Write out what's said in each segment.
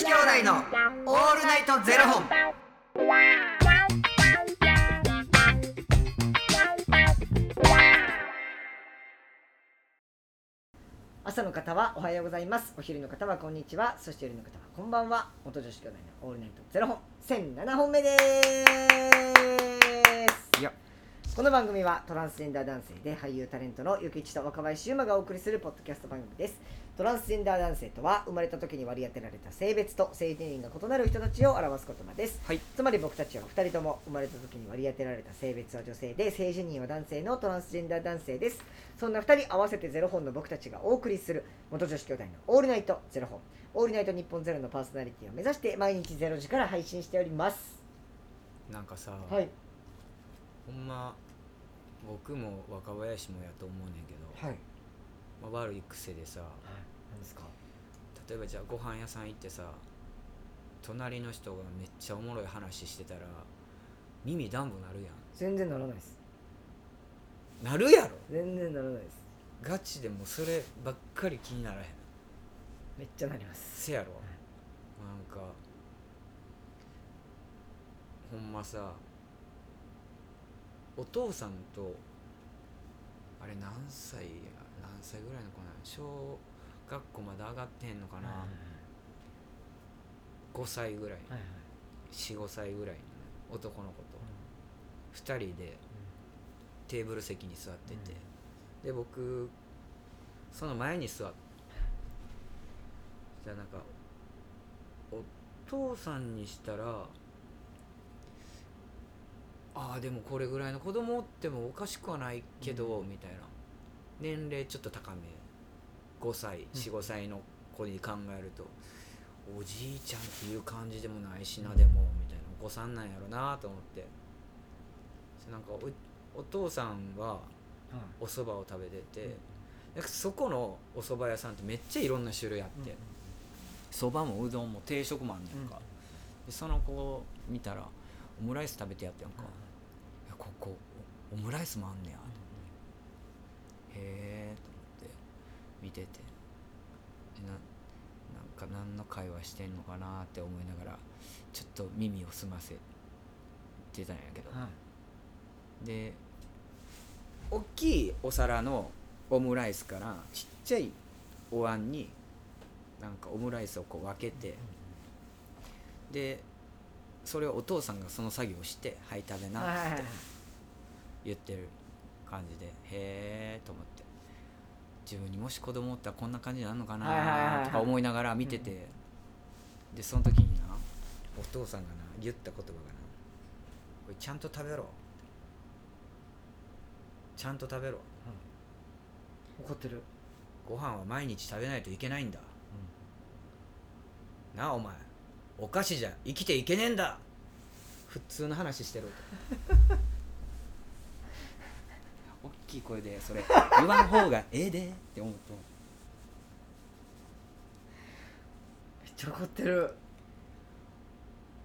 子兄弟のオールナイトゼロ本。朝の方はおはようございます。お昼の方はこんにちは。そして夜の方はこんばんは。元女子兄弟のオールナイトゼロ本。1007本目です。いや。この番組はトランスジェンダー男性で俳優タレントのゆきちと若林優馬がお送りするポッドキャスト番組ですトランスジェンダー男性とは生まれた時に割り当てられた性別と性定員が異なる人たちを表す言葉です。はい。つまり僕たちは2人とも生まれた時に割り当てられた性別は女性で性自認は男性のトランスジェンダー男性です。そんな2人合わせてゼロ本の僕たちがお送りする元女子兄弟のオールナイトゼロ本。オールナイト日本ゼロのパーソナリティを目指して毎日ゼロ時から配信しております。なんかさ、はい。ほんま僕も若林もやと思うねんけど、はいまあ、悪い癖でさ何ですか？例えばじゃあご飯屋さん行ってさ隣の人がめっちゃおもろい話してたら耳ダンボなるや全然ならないです。んなるやろ？全然ならないです。ガチでもうそればっかり気にならへん。めっちゃなります。せやろ？なんかほんまさお父さんとあれ何歳や？何歳ぐらいの子なの小学校まで上がってへんのかな、5歳ぐらい。はいはい。45歳ぐらいの男の子と。2人でテーブル席に座ってて、で僕その前に座ってじゃあなんかお父さんにしたらああでもこれぐらいの子供おってもおかしくはないけど、みたいな年齢ちょっと高め。5歳45歳の子に考えると、おじいちゃんっていう感じでもないしなでもみたいな。お子さんなんやろなと思って。なんかおお父さんはお蕎麦を食べてて、なんかそこのお蕎麦屋さんってめっちゃいろんな種類あって。そば、もうどんも定食もあんねんか、でその子を見たらオムライス食べてやってやん。か、ここオムライスもあんねやえと思って見てて。でななんか何の会話してんのかなって思いながらちょっと耳を澄ませてたんやけど、で大きいお皿のオムライスからちっちゃいお椀になんかオムライスをこう分けてでそれをお父さんがその作業をして「はい食べな」って言ってる感じでへえと思って。自分にもし子供おったらこんな感じになるのかないとか思いながら見てて。でその時になお父さんがな言った言葉がな「これちゃんと食べろ」ちゃんと食べろ怒ってるご飯は毎日食べないといけないんだ、なあお前お菓子じゃ生きていけねえんだ普通の話してると。大 きい声でそれ言わん方がええでって思うと。めっちゃ怒ってる。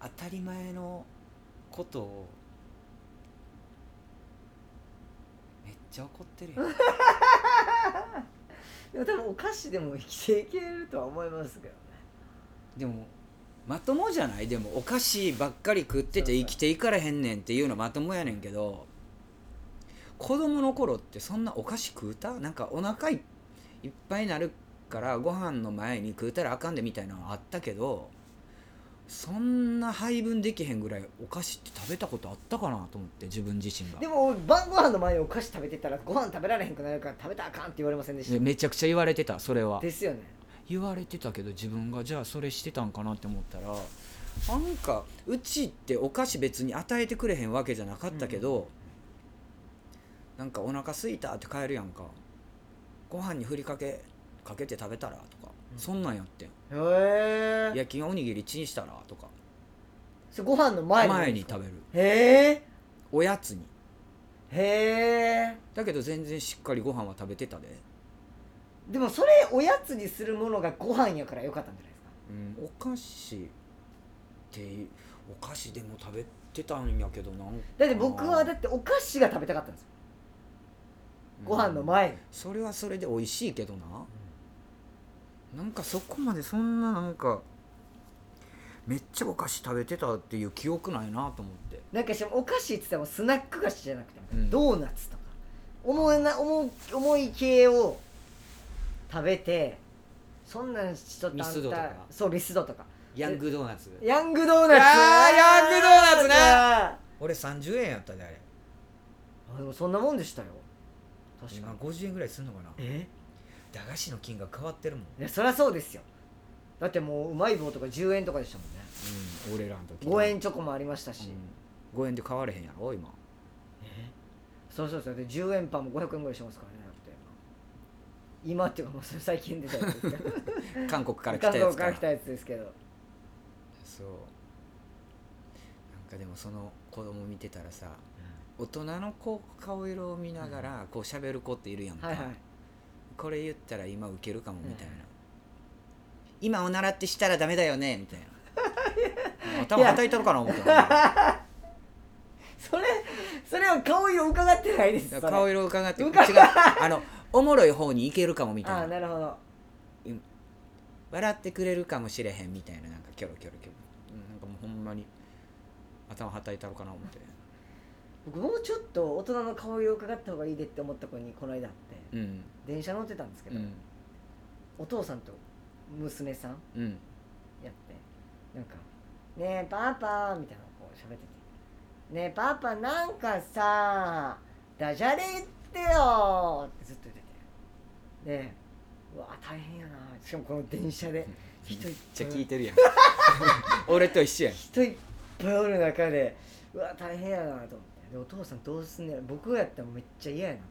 当たり前のことをめっちゃ怒ってるやん。でも多分お菓子でも生きていけるとは思いますけどね。でもまともじゃない？でもお菓子ばっかり食ってて生きていかれへんねんっていうのまともやねんけど子供の頃ってそんなお菓子食うた？なんかお腹いいっぱいになるからご飯の前に食うたらあかんでみたいなのあったけどそんな配分できへんぐらいお菓子って食べたことあったかなと思って自分自身が。でも晩ご飯の前にお菓子食べてたらご飯食べられへんくなるから食べたらあかんって言われませんでした？でめちゃくちゃ言われてたそれは。ですよね。言われてたけど自分がじゃあそれしてたんかなって思ったらなんかうちってお菓子別に与えてくれへんわけじゃなかったけど、なんかお腹すいたって帰るやんか。ご飯にふりかけかけて食べたらとか、うん。そんなんやってん。へえ焼きおにぎりチンしたらとか。それご飯の前に前に食べる。へえおやつに。へえだけど全然しっかりご飯は食べてたで、でもそれおやつにするものがご飯やからよかったんじゃないですか？うん、お菓子ってお菓子でも食べてたんやけどなんか。だって僕はだってお菓子が食べたかったんですよご飯の前に、それはそれで美味しいけどな、なんかそこまでそんななんかめっちゃお菓子食べてたっていう記憶ないなと思って。なんかしかもお菓子って言ってもスナック菓子じゃなくて、うん。ドーナツとか。重いな重い重い系を食べてそんなんちょっとミスドとか。そうミスドとか。ヤングドーナツ。ヤングドーナツ。あーヤングドーナツね。あ俺30円やったであれ。でもそんなもんでしたよ確か今に50円ぐらいすんのかな？え？駄菓子の金額変わってるもん。いやそりゃそうですよ。だってもううまい棒とか10円とかでしたもんね。うん俺らの時5円チョコもありましたし、うん、5円で買われへんやろ今。え？そうそうそう。で10円パンも500円ぐらいしますからねだって。今っていうかもうそれ最近出たやつですけど 韓国から来韓たやつか。ら国から来たやつですけど。そう。なんかでもその子供見てたらさ大人の子顔色を見ながらこう喋る子っているやんか、はいはい。これ言ったら今ウケるかもみたいな、今おならってしたらダメだよねみたいな。頭はたいたのかな思った それそれは顔色伺ってないです顔色を伺って違う。伺あのおもろい方にいけるかもみたああいななるほど。笑ってくれるかもしれへんみたいななんかキョロキョロキョロ、うん、なんかもうほんまに頭はたいたのかな思って僕もうちょっと大人の顔色を伺った方がいいでって思った子にこの間会ってうん。電車乗ってたんですけど、うん。お父さんと娘さんうん。やってなんか「ねえパパ」みたいなのこう喋ってて「ねえパパなんかさダジャレ言ってよ」ってずっと言っててでうわ大変やな。しかもこの電車で人いっめっちゃぱい聞いてるやん。俺と一緒やん。人いっぱいおる中でうわ大変やなと思って。でお父さんどうすんねや僕やったらめっちゃ嫌やなと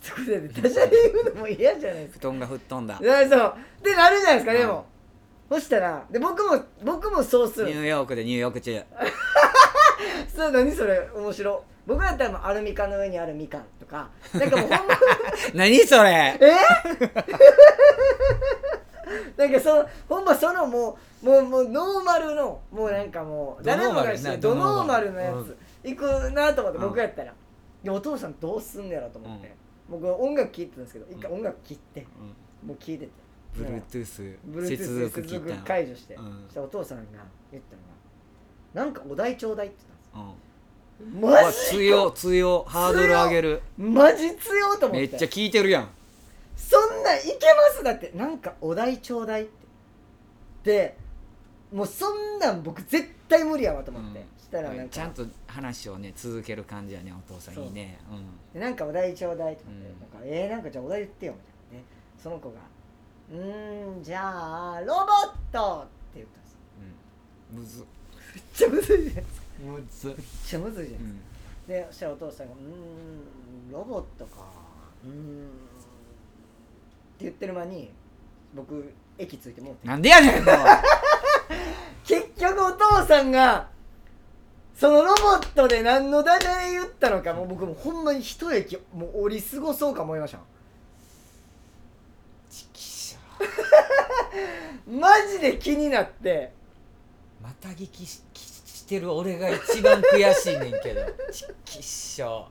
そこでダジャレ言うのも嫌じゃないですか。布団が吹っ飛んだ。いやそう。でなるじゃないですかでうん。も、そしたらで僕も僕もそうする。ニューヨークでニューヨーク中。そう何それ面白僕だったらもうアルミ缶の上にあるみかんとか。なんかもうほんま 何それ？え？なんかそのほんまそのもうもうもうノーマルのもうなんかもうドノーマル？誰もがしてるドドノーマノーマルルのやつ行くなと思ってうん。僕やったら。でお父さんどうすんねやろと思って。僕音楽聴いてたんですけど一回音楽切ってもう聴いてて。Bluetooth ブルートゥ接ース接続解除して、したらお父さんが言ったのがなんかお題ちょうだいって言ったんですうん。うわマジ強強ハードル上げる。マジ強いと思って。めっちゃ聞いてるやん。そんなんいけます？だってなんかお題ちょうだいって。でもうそんなん僕絶対無理やわと思って、うんしたらなんか。ちゃんと話をね続ける感じやねお父さん。いいね。でなんかお題ちょうだいとかっなんかえー、なんかじゃあお題言ってよみたいなね。その子が「うーんじゃあロボット!」って言ったんですよ。うん。うんむず。めっちゃむずいじゃないですか。むず。めっちゃむずいじゃないですか、うん。でそしたらお父さんが「うーんロボットかうーん」って言ってる間に僕駅着いてもうて。なんでやねん 結局お父さんがそのロボットで何のダジャレ言ったのかもう僕もうほんまに一駅もう降り過ごそうか思いましたちきしマジで気になって。ょまた聞きししてる俺が一番悔しいねんけど。ちきしょ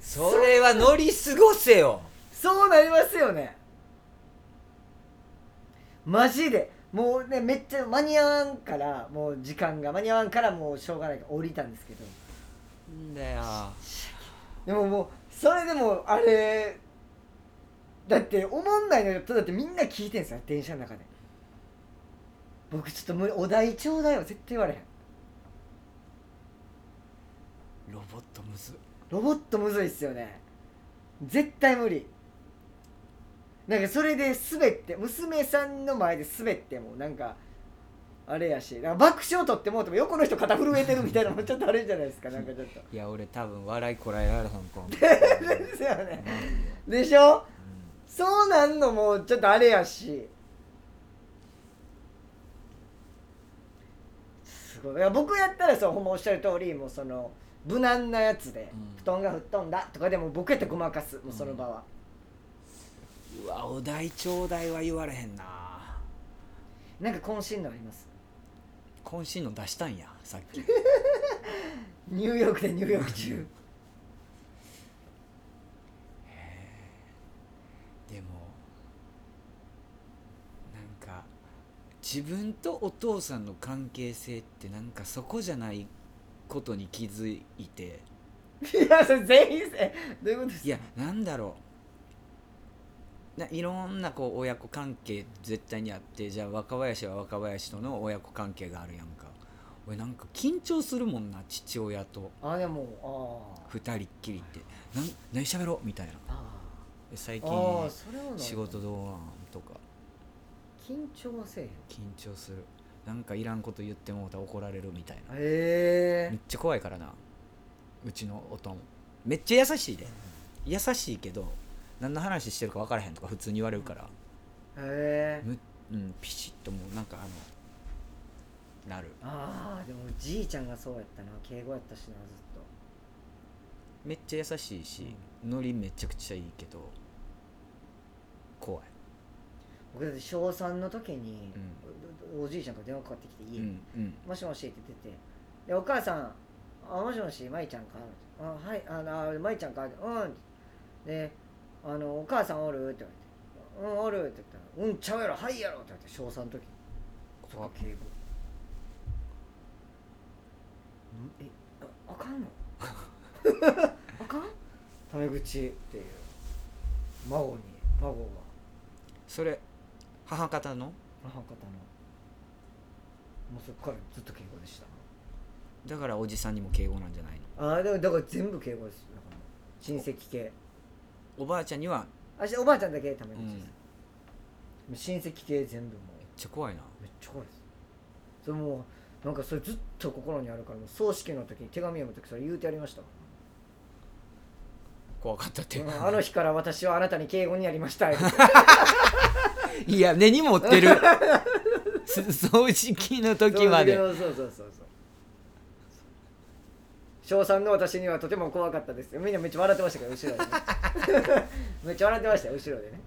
それは乗り過ごせよ。そうなりますよね。マジでもうねめっちゃ間に合わんからもう時間が間に合わんからもうしょうがないから降りたんですけど。んだよ。でももうそれでもあれだっておもんないのよ。だってみんな聞いてんすよ電車の中で。僕ちょっと無理お題ちょうだいは絶対言われへん。ロボットむず。ロボットむずいっすよね。絶対無理なんかそれで滑って娘さんの前で滑ってもなんかあれやしなんか爆笑取ってもうても横の人肩震えてるみたいなのもちょっとあるじゃないですかなんかちょっと。いや俺多分笑いこらえられへんと思うですよねでしょ？そうなんのもちょっとあれやし。すごい。いや僕やったらそうほんまおっしゃる通りもうその無難なやつで、うん。布団が吹っ飛んだとかでも僕やったらごまかすもうその場は、うわお題ちょうだいは言われへんな。なんか渾身のあります？渾身の出したんやさっき。ニューヨークでニューヨーク中。でもなんか自分とお父さんの関係性ってなんかそこじゃないことに気づいて。いやそれ全員せどういうことですか？いやなんだろう。ないろんなこう親子関係絶対にあってじゃあ若林は若林との親子関係があるやんか。俺なんか緊張するもんな父親と。あでもあ二人っきりって。なん何喋ろうみたいな。最近仕事どうなんとか。緊張はせえへん。緊張する。なんかいらんこと言ってもうたら怒られるみたいな。へめっちゃ怖いからな。うちのおとん。めっちゃ優しいで。優しいけど何の話してるか分からへんとか普通に言われるから。えへえむうんピシッともうなんかあのなる。ああでもじいちゃんがそうやったな。敬語やったしなずっと。めっちゃ優しいしノリめちゃくちゃいいけど怖い。僕だって小3の時に、おおじいちゃんから電話かかってきてう家に、んうん。もしもしって言っててでお母さんあもしもし舞ちゃんか？あはいあのあ舞ちゃんか？うん。であのお母さんおる？って言われて。うんおるって言ったらうんちゃうやろはいやろって言われて小3の時。そ怖っ敬語。んえああかんの？あかん？タメ口っていう。孫に孫が。それ母方の？母方の。もうそっからずっと敬語でした。だからおじさんにも敬語なんじゃないの？ああでもだから全部敬語です。だから親戚系おばあちゃんにはあしおばあちゃんだけタメ口うん。です、親戚系全部もう。めっちゃ怖いな。めっちゃ怖いですそれもうなんかそれずっと心にあるからもう葬式の時に手紙読む時それ言うてやりました。怖かったって。うんあの日から私はあなたに敬語になりました。いや根に持ってる。す掃除機の時まで。そうそうそうそうそう。小3の私にはとても怖かったです。みんなめっちゃ笑ってましたけど後ろでね めっちゃ笑ってました後ろでね。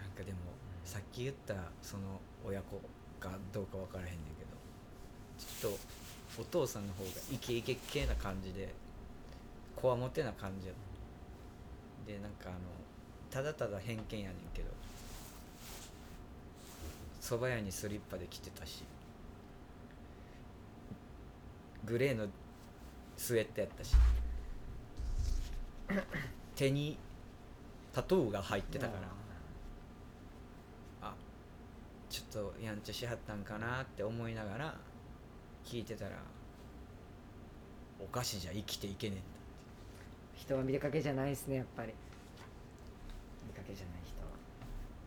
なんかでもさっき言ったその親子かどうか分からへんねんけどちょっとお父さんの方がイケイケ系な感じでこわもてな感じやでなんかあのただただ偏見やねんけど蕎麦屋にスリッパで来てたしグレーのスウェットやったし。手にタトゥーが入ってたから。あちょっとやんちゃしはったんかなって思いながら聞いてたらお菓子じゃ生きていけねえんだ人は見かけじゃないですねやっぱり。見かけじゃない人は。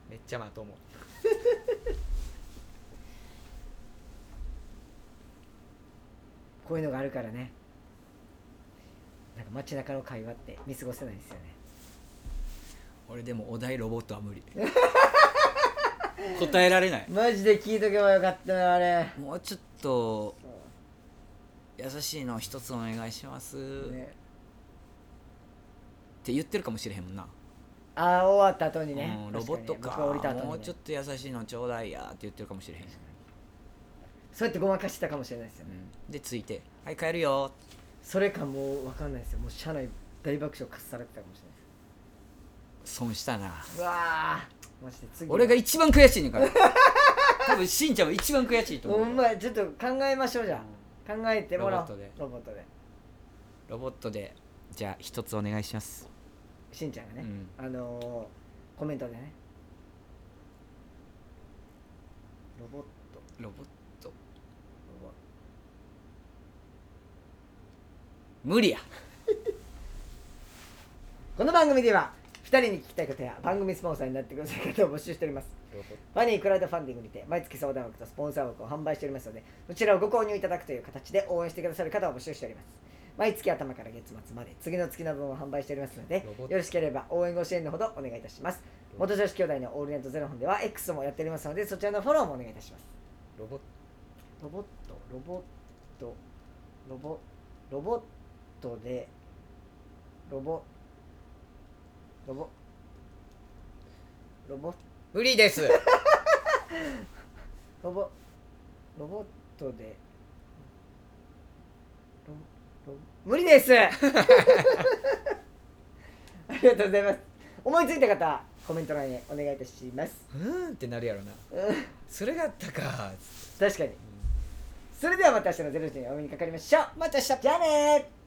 めっちゃまとも こういうのがあるからねなんか街中の会話って見過ごせないですよね。俺でもお題ロボットは無理。答えられない。マジで聞いとけばよかったなあれ。もうちょっと優しいの一つお願いします、ね。って言ってるかもしれへんもんな、ああ終わった後にね。うん、ロボットか。確に僕が降りた後に、ね、もうちょっと優しいのちょうだいやって言ってるかもしれへん、そうやってごまかしてたかもしれないですよね、うん、でついて「はい帰るよ」それかもう分かんないですよ。もう社内大爆笑かっされてたかもしれない損したな。うわー。マジで次。は俺が一番悔しいねんから。多分しんちゃんは一番悔しいと思うほんまやちょっと考えましょうじゃあ。考えてもらおう。ロボットで。ロボットで。ロボットで。じゃあ一つお願いします。しんちゃんがね、うん。あのー、コメントでね。ロボット。ロボットロボ無理や。この番組では2人に聞きたいことや番組スポンサーになってくださる方を募集しております。ファニークラウドファンディングにて毎月相談枠とスポンサー枠を販売しておりますのでそちらをご購入いただくという形で応援してくださる方を募集しております。毎月頭から月末まで次の月の分を販売しておりますのでよろしければ応援ご支援のほどお願いいたします。元女子兄弟のオールナイトゼロ本では X もやっておりますのでそちらのフォローもお願いいたします。ロボッロボットロボットロボロボットでロボ。ロボ。ロボ。無理です。ロボ。ロボットで。ロロ。無理です。ありがとうございます。思いついた方コメント欄へお願いいたします。うーんってなるやろな。うん。それがあったか。確かに。それではまた明日の0時にお目にかかりましょう。また明日。じゃあねー